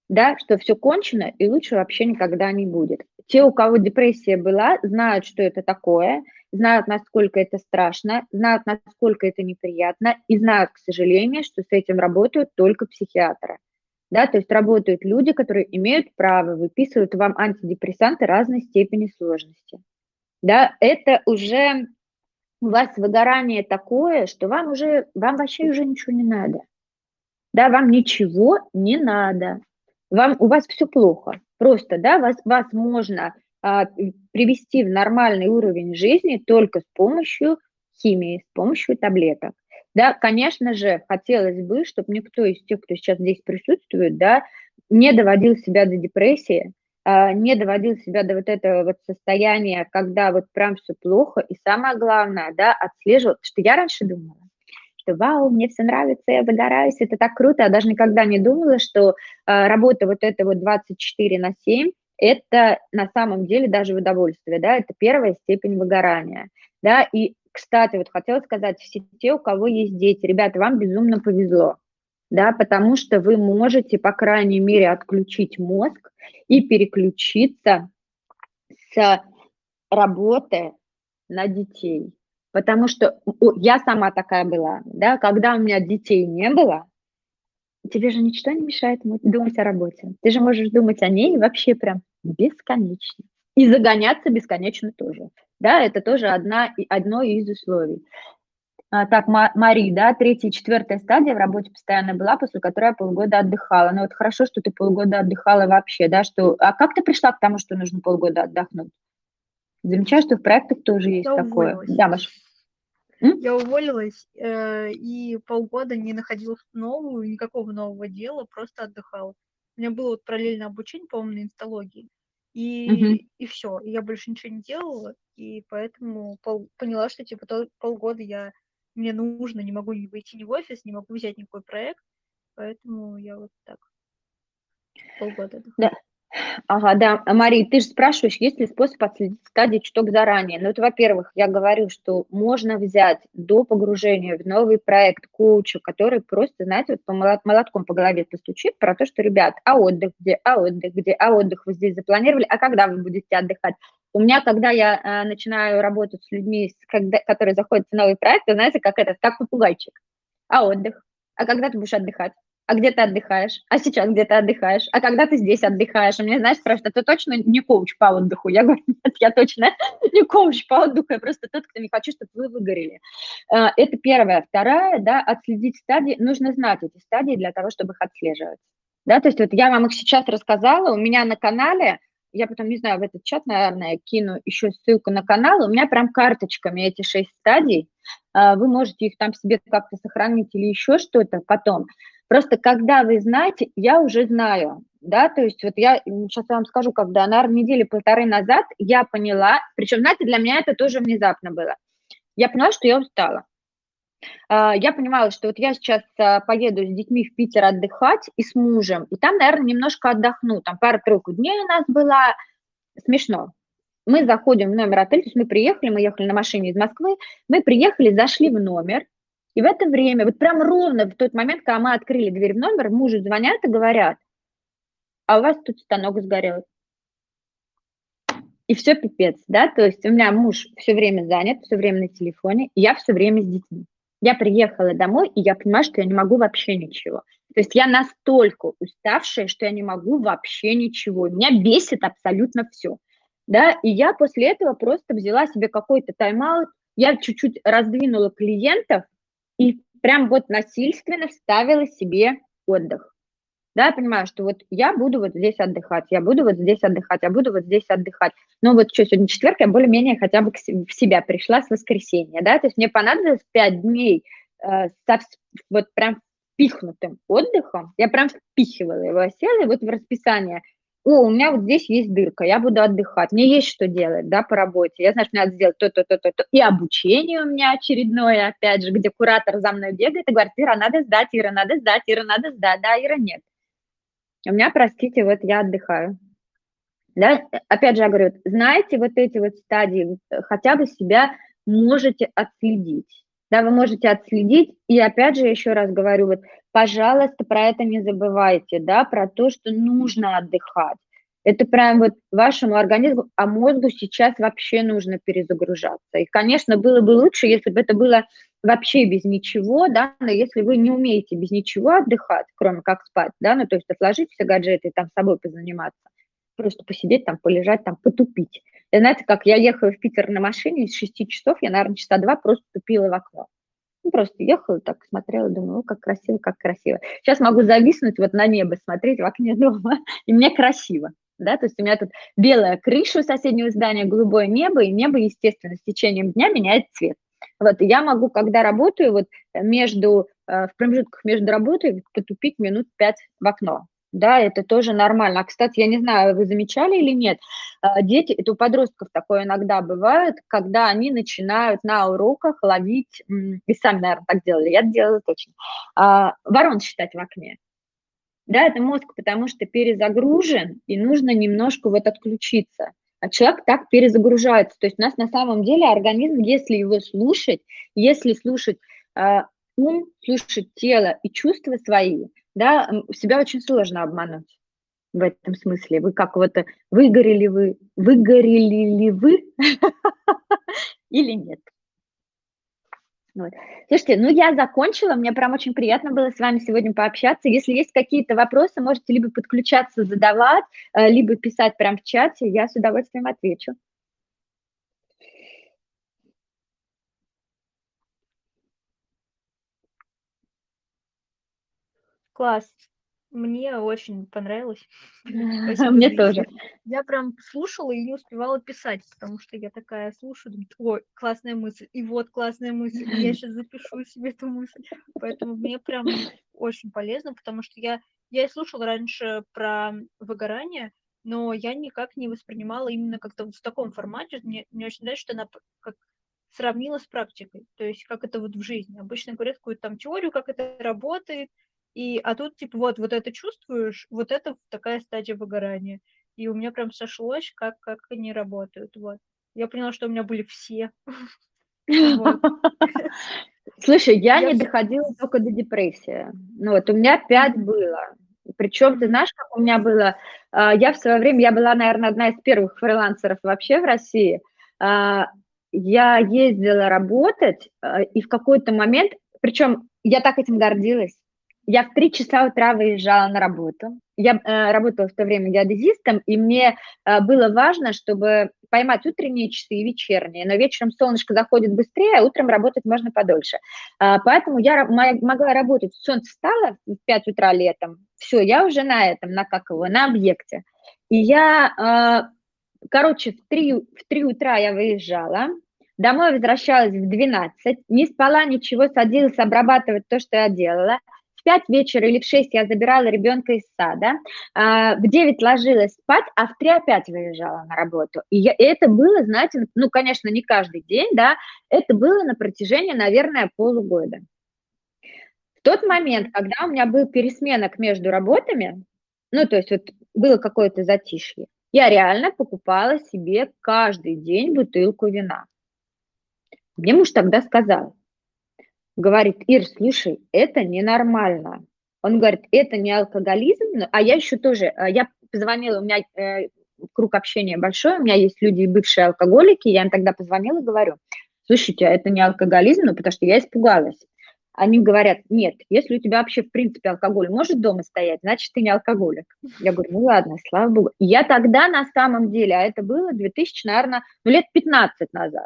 да, что все кончено и лучше вообще никогда не будет. Те, у кого депрессия была, знают, что это такое, знают, насколько это страшно, знают, насколько это неприятно, и знают, к сожалению, что с этим работают только психиатры. Да, то есть работают люди, которые имеют право, выписывают вам антидепрессанты разной степени сложности. Да, это уже у вас выгорание такое, что вам уже, вам вообще уже ничего не надо. Да, вам ничего не надо вам, у вас все плохо. Просто, да, вас, вас можно а, привести в нормальный уровень жизни только с помощью химии, с помощью таблеток. Да, конечно же, хотелось бы, чтобы никто из тех, кто сейчас здесь присутствует, да, не доводил себя до депрессии, а, не доводил себя до вот этого вот состояния, когда вот прям все плохо, и самое главное, да, отслеживал, что я раньше думала, что вау, мне все нравится, я загораюсь, это так круто. Я даже никогда не думала, что э, работа вот эта вот 24 на 7, это на самом деле даже в удовольствие, да, это первая степень выгорания, да, и, кстати, вот хотела сказать, все те, у кого есть дети, ребята, вам безумно повезло, да, потому что вы можете, по крайней мере, отключить мозг и переключиться с работы на детей. Потому что я сама такая была, да, когда у меня детей не было, тебе же ничто не мешает думать о работе. Ты же можешь думать о ней вообще прям бесконечно. И загоняться бесконечно тоже. Да, это тоже одна, одно из условий. А, так, Мари, да, третья и четвертая стадия в работе постоянно была, после которой я полгода отдыхала. Ну вот хорошо, что ты полгода отдыхала вообще, да, что... А как ты пришла к тому, что нужно полгода отдохнуть? Замечаю, что в проектах тоже есть я такое. Уволилась. Да, Маш. Я уволилась э, и полгода не находила новую, никакого нового дела, просто отдыхала. У меня было вот параллельное обучение, по-моему, на инсталогии. И, угу. и все. И я больше ничего не делала, и поэтому пол, поняла, что типа то, полгода я мне нужно, не могу не выйти ни в офис, не могу взять никакой проект, поэтому я вот так полгода. Да. Ага, да. А, Мария, ты же спрашиваешь, есть ли способ отследить стадии чуток заранее. Ну, это, во-первых, я говорю, что можно взять до погружения в новый проект коуча, который просто, знаете, вот по молотком по голове постучит про то, что, ребят, а отдых где, а отдых где, а отдых вы здесь запланировали, а когда вы будете отдыхать? У меня, когда я э, начинаю работать с людьми, когда, которые заходят в новый проект, то, знаете, как это, как попугайчик. А отдых? А когда ты будешь отдыхать? А где ты отдыхаешь? А сейчас где ты отдыхаешь? А когда ты здесь отдыхаешь? И мне, знаешь, спрашивают, а ты точно не коуч по отдыху? Я говорю, нет, я точно не коуч по отдыху, я просто тот, кто не хочу, чтобы вы выгорели. Э, это первое. Вторая, да, отследить стадии. Нужно знать эти стадии для того, чтобы их отслеживать. Да, то есть вот я вам их сейчас рассказала, у меня на канале, я потом, не знаю, в этот чат, наверное, кину еще ссылку на канал, у меня прям карточками эти шесть стадий, э, вы можете их там себе как-то сохранить или еще что-то потом. Просто когда вы знаете, я уже знаю, да, то есть вот я сейчас я вам скажу, когда, наверное, недели полторы назад я поняла, причем, знаете, для меня это тоже внезапно было. Я поняла, что я устала. А, я понимала, что вот я сейчас а, поеду с детьми в Питер отдыхать и с мужем, и там, наверное, немножко отдохну. Там пара-тройку дней у нас была. Смешно. Мы заходим в номер отеля, то есть мы приехали, мы ехали на машине из Москвы, мы приехали, зашли в номер, и в это время, вот прям ровно в тот момент, когда мы открыли дверь в номер, мужу звонят и говорят, а у вас тут станок сгорел. И все пипец, да, то есть у меня муж все время занят, все время на телефоне, я все время с детьми. Я приехала домой, и я понимаю, что я не могу вообще ничего. То есть я настолько уставшая, что я не могу вообще ничего. Меня бесит абсолютно все. Да, и я после этого просто взяла себе какой-то тайм-аут, я чуть-чуть раздвинула клиентов, и прям вот насильственно вставила себе отдых. Да, я понимаю, что вот я буду вот здесь отдыхать, я буду вот здесь отдыхать, я буду вот здесь отдыхать. Но вот что, сегодня четверг, я более-менее хотя бы в себя пришла с воскресенья, да, то есть мне понадобилось пять дней э, вот прям впихнутым отдыхом, я прям впихивала его, села и вот в расписание – о, у меня вот здесь есть дырка, я буду отдыхать, мне есть что делать, да, по работе, я знаю, что надо сделать то-то, то-то, то, и обучение у меня очередное, опять же, где куратор за мной бегает и говорит, Ира, надо сдать, Ира, надо сдать, Ира, надо сдать, да, Ира, нет. У меня, простите, вот я отдыхаю. Да, опять же, я говорю, знаете вот эти вот стадии, хотя бы себя можете отследить. Да, вы можете отследить, и опять же, еще раз говорю, вот пожалуйста, про это не забывайте, да, про то, что нужно отдыхать. Это прям вот вашему организму, а мозгу сейчас вообще нужно перезагружаться. И, конечно, было бы лучше, если бы это было вообще без ничего, да, но если вы не умеете без ничего отдыхать, кроме как спать, да, ну, то есть отложить все гаджеты и там собой позаниматься, просто посидеть там, полежать там, потупить. И знаете, как я ехала в Питер на машине, из 6 часов я, наверное, часа два просто тупила в окно. Ну, просто ехала, так смотрела, думала, как красиво, как красиво. Сейчас могу зависнуть вот на небо, смотреть в окне дома, и мне красиво. Да, то есть у меня тут белая крыша у соседнего здания, голубое небо, и небо, естественно, с течением дня меняет цвет. Вот, я могу, когда работаю, вот между, э, в промежутках между работой потупить минут пять в окно да, это тоже нормально. А, кстати, я не знаю, вы замечали или нет, а, дети, это у подростков такое иногда бывает, когда они начинают на уроках ловить, и сами, наверное, так делали, я делала точно, а, ворон считать в окне. Да, это мозг, потому что перезагружен, и нужно немножко вот отключиться. А человек так перезагружается. То есть у нас на самом деле организм, если его слушать, если слушать ум, слушать тело и чувства свои, да, себя очень сложно обмануть. в этом смысле? Вы как вот выгорели вы, выгорели ли вы или нет? Вот. Слушайте, ну я закончила, мне прям очень приятно было с вами сегодня пообщаться. Если есть какие-то вопросы, можете либо подключаться, задавать, э, либо писать прямо в чате, я с удовольствием отвечу. Класс. Мне очень понравилось. Мне тоже. Я прям слушала и не успевала писать, потому что я такая слушаю, думаю, ой, классная мысль, и вот классная мысль, и я сейчас запишу себе эту мысль. Поэтому мне прям очень полезно, потому что я, я и слушала раньше про выгорание, но я никак не воспринимала именно как-то вот в таком формате. Мне, мне очень нравится, что она как сравнила с практикой, то есть как это вот в жизни. Обычно говорят какую-то там теорию, как это работает, и, а тут, типа, вот, вот это чувствуешь, вот это такая стадия выгорания. И у меня прям сошлось, как, как они работают, вот. Я поняла, что у меня были все. Слушай, я не доходила только до депрессии. Ну вот, у меня пять было. Причем, ты знаешь, как у меня было? А, я в свое время, я была, наверное, одна из первых фрилансеров вообще в России. А, я ездила работать, а, и в какой-то момент, причем я так этим гордилась, я в три часа утра выезжала на работу. Я э, работала в то время геодезистом, и мне э, было важно, чтобы поймать утренние часы и вечерние. Но вечером солнышко заходит быстрее, а утром работать можно подольше. Э, поэтому я могла работать. Солнце встало в 5 утра летом. Все, я уже на этом, на как его, на объекте. И я, э, короче, в 3, в 3 утра я выезжала, домой возвращалась в 12, не спала ничего, садилась обрабатывать то, что я делала – 5 вечера или в 6 я забирала ребенка из сада, а, в 9 ложилась спать, а в 3 опять выезжала на работу. И, я, это было, знаете, ну, конечно, не каждый день, да, это было на протяжении, наверное, полугода. В тот момент, когда у меня был пересменок между работами, ну, то есть вот было какое-то затишье, я реально покупала себе каждый день бутылку вина. Мне муж тогда сказал, говорит, Ир, слушай, это ненормально. Он говорит, это не алкоголизм, а я еще тоже, э, я позвонила, у меня э, круг общения большой, у меня есть люди, бывшие алкоголики, я им тогда позвонила и говорю, слушайте, а это не алкоголизм, ну, потому что я испугалась. Они говорят, нет, если у тебя вообще, в принципе, алкоголь может дома стоять, значит, ты не алкоголик. Я говорю, ну ладно, слава богу. Я тогда на самом деле, а это было 2000, наверное, ну, лет 15 назад,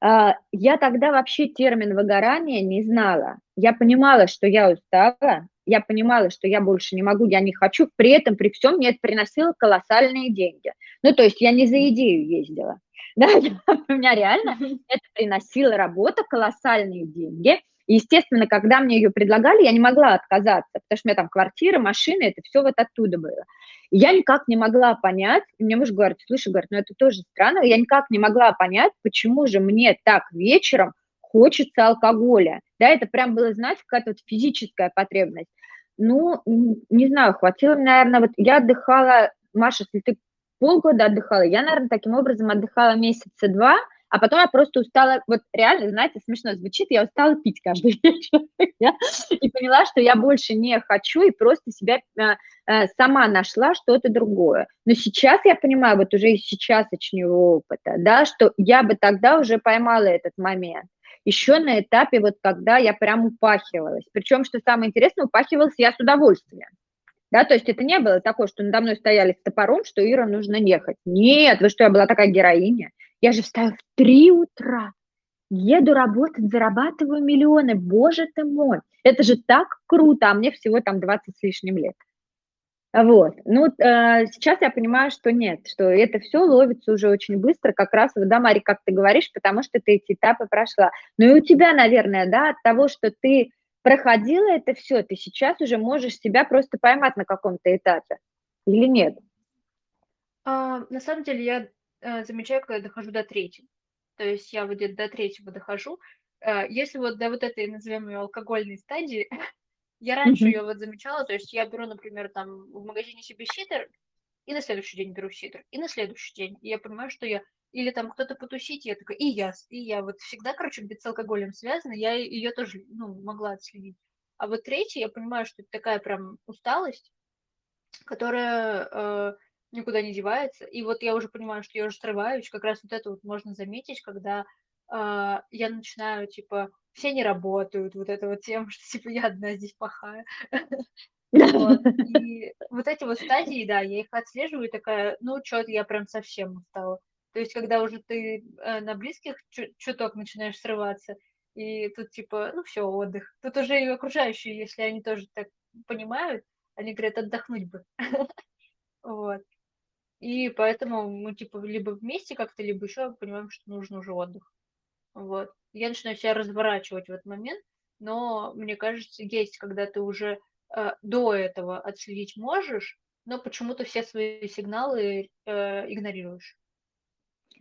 я тогда вообще термин выгорания не знала. Я понимала, что я устала, я понимала, что я больше не могу, я не хочу. При этом, при всем, мне это приносило колоссальные деньги. Ну, то есть я не за идею ездила. Да, у меня реально это приносило работа, колоссальные деньги. Естественно, когда мне ее предлагали, я не могла отказаться, потому что у меня там квартира, машина, это все вот оттуда было я никак не могла понять, мне муж говорит, слушай, говорит, ну это тоже странно, я никак не могла понять, почему же мне так вечером хочется алкоголя. Да, это прям было, знаете, какая-то вот физическая потребность. Ну, не знаю, хватило, наверное, вот я отдыхала, Маша, если ты полгода отдыхала, я, наверное, таким образом отдыхала месяца два, а потом я просто устала, вот реально, знаете, смешно звучит, я устала пить каждый вечер. и поняла, что я больше не хочу, и просто себя а, а, сама нашла что-то другое. Но сейчас я понимаю, вот уже сейчас очнего опыта, да, что я бы тогда уже поймала этот момент. Еще на этапе, вот когда я прям упахивалась. Причем, что самое интересное, упахивалась я с удовольствием. Да, то есть это не было такое, что надо мной стояли с топором, что Ира нужно ехать. Нет, вы что, я была такая героиня. Я же встаю в три утра, еду работать, зарабатываю миллионы. Боже ты мой, это же так круто, а мне всего там 20 с лишним лет. Вот. Ну, э, сейчас я понимаю, что нет, что это все ловится уже очень быстро, как раз, да, Мари, как ты говоришь, потому что ты эти этапы прошла. Ну и у тебя, наверное, да, от того, что ты проходила это все, ты сейчас уже можешь себя просто поймать на каком-то этапе. Или нет? А, на самом деле я замечаю, когда я дохожу до третьего. То есть я вот где-то до третьего дохожу. Э, если вот до вот этой, назовем ее, алкогольной стадии, я раньше ее вот замечала, то есть я беру, например, там в магазине себе ситер, и на следующий день беру ситер, и на следующий день. И я понимаю, что я... Или там кто-то потусить, и я такая, и я, и я. Вот всегда, короче, где-то с алкоголем связано, я ее тоже, ну, могла отследить. А вот третий, я понимаю, что это такая прям усталость, которая э, никуда не девается. И вот я уже понимаю, что я уже срываюсь. Как раз вот это вот можно заметить, когда э, я начинаю, типа, все не работают, вот это вот тем, что, типа, я одна здесь плохая. Вот. И вот эти вот стадии, да, я их отслеживаю такая, ну, что-то я прям совсем устала. То есть, когда уже ты э, на близких чуток начинаешь срываться, и тут типа, ну все, отдых. Тут уже и окружающие, если они тоже так понимают, они говорят, отдохнуть бы. Вот. И поэтому мы типа либо вместе как-то, либо еще понимаем, что нужен уже отдых. Вот. Я начинаю себя разворачивать в этот момент, но мне кажется, есть, когда ты уже э, до этого отследить можешь, но почему-то все свои сигналы э, игнорируешь.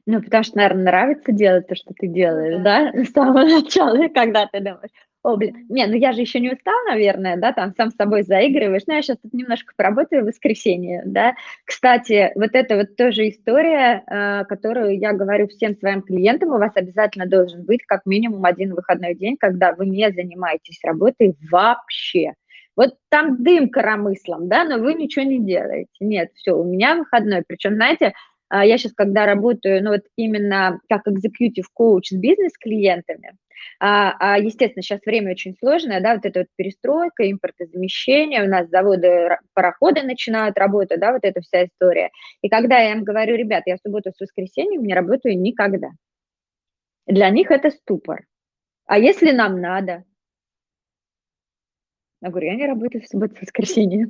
Ну, потому что, наверное, нравится делать то, что ты делаешь, ну да, да? с самого начала, когда ты думаешь, о, блин, не, ну я же еще не устал, наверное, да, там сам с собой заигрываешь, ну я сейчас тут немножко поработаю в воскресенье, да. Кстати, вот это вот тоже история, э, которую я говорю всем своим клиентам, у вас обязательно должен быть как минимум один выходной день, когда вы не занимаетесь работой вообще. Вот там дым коромыслом, да, но вы ничего не делаете. Нет, все, у меня выходной. Причем, знаете, а, я сейчас, когда работаю, ну вот именно как executive коуч с бизнес-клиентами, а, а, естественно, сейчас время очень сложное, да, вот эта вот перестройка, импортозамещение, у нас заводы, пароходы начинают работать, да, вот эта вся история. И когда я им говорю, ребят, я в субботу с воскресеньем не работаю никогда. Для них это ступор. А если нам надо? Я говорю, я не работаю в субботу, в воскресенье.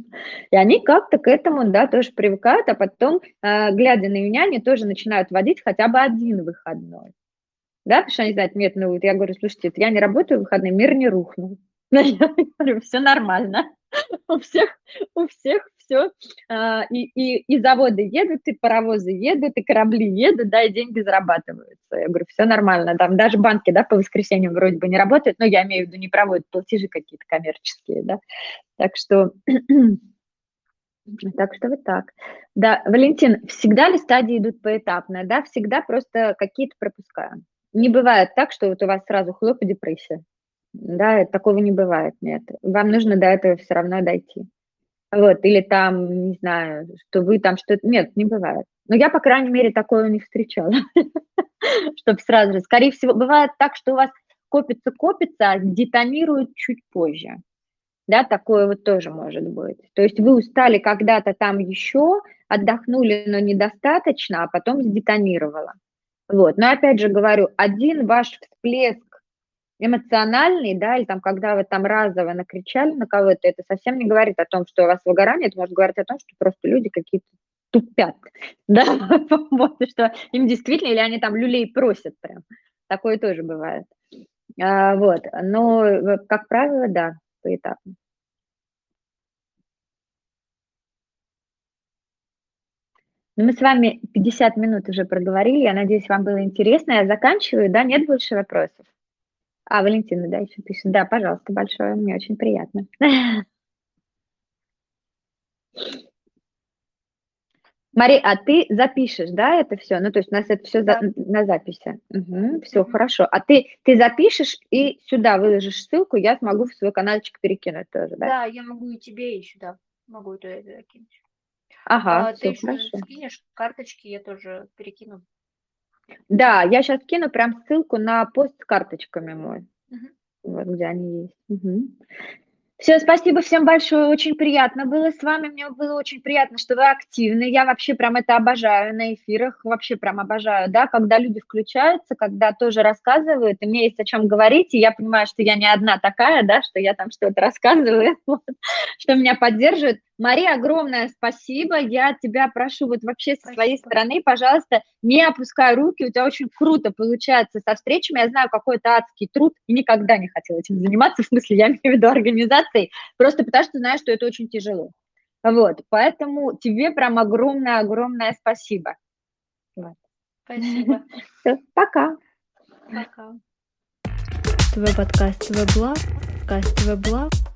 И они как-то к этому, да, тоже привыкают, а потом, э, глядя на меня, они тоже начинают водить хотя бы один выходной. Да, потому что они знают, нет, ну, я говорю, слушайте, я не работаю в выходные, мир не рухнул. Я говорю, все нормально. У всех, у всех все, а, и, и, и заводы едут, и паровозы едут, и корабли едут, да, и деньги зарабатываются. Я говорю, все нормально, там даже банки, да, по воскресеньям вроде бы не работают, но я имею в виду, не проводят платежи какие-то коммерческие, да, так что... Так что вот так. Да, Валентин, всегда ли стадии идут поэтапно? Да, всегда просто какие-то пропускаем. Не бывает так, что вот у вас сразу хлоп и депрессия. Да, такого не бывает, нет. Вам нужно до этого все равно дойти. Вот, или там, не знаю, что вы там что-то... Нет, не бывает. Но я, по крайней мере, такое не встречала. Чтобы сразу же... Скорее всего, бывает так, что у вас копится-копится, а детонирует чуть позже. Да, такое вот тоже может быть. То есть вы устали когда-то там еще, отдохнули, но недостаточно, а потом сдетонировало. Вот. Но опять же говорю, один ваш всплеск эмоциональный, да, или там, когда вы там разово накричали на кого-то, это совсем не говорит о том, что у вас выгорание, это может говорить о том, что просто люди какие-то тупят, да, вот, что им действительно, или они там люлей просят прям, такое тоже бывает, а, вот, но, как правило, да, поэтапно. Ну, мы с вами 50 минут уже проговорили, я надеюсь, вам было интересно. Я заканчиваю, да, нет больше вопросов? А, Валентина, да, еще пишет. Да, пожалуйста, большое, мне очень приятно. Мари, а ты запишешь, да, это все? Ну, то есть у нас это все да. за, на записи. Угу, все, угу. хорошо. А ты, ты запишешь и сюда выложишь ссылку, я смогу в свой каналчик перекинуть тоже, да? Да, я могу и тебе, и сюда. Могу туда закинуть. Ага, а, все, ты еще хорошо. скинешь карточки, я тоже перекину. Да, я сейчас кину прям ссылку на пост с карточками мой. Угу. Вот где они есть. Угу. Все, спасибо всем большое, очень приятно было с вами, мне было очень приятно, что вы активны, я вообще прям это обожаю на эфирах, вообще прям обожаю, да, когда люди включаются, когда тоже рассказывают, и мне есть о чем говорить, и я понимаю, что я не одна такая, да, что я там что-то рассказываю, что меня поддерживают, Мария, огромное спасибо. Я тебя прошу вот вообще со своей стороны, пожалуйста, не опускай руки. У тебя очень круто получается со встречами. Я знаю, какой это адский труд, и никогда не хотела этим заниматься, в смысле, я имею в виду организацией, просто потому что знаю, что это очень тяжело. Вот, поэтому тебе прям огромное-огромное спасибо. Вот. Спасибо. Все, пока. Пока. Твой подкаст, твой блог, подкаст, твой блог.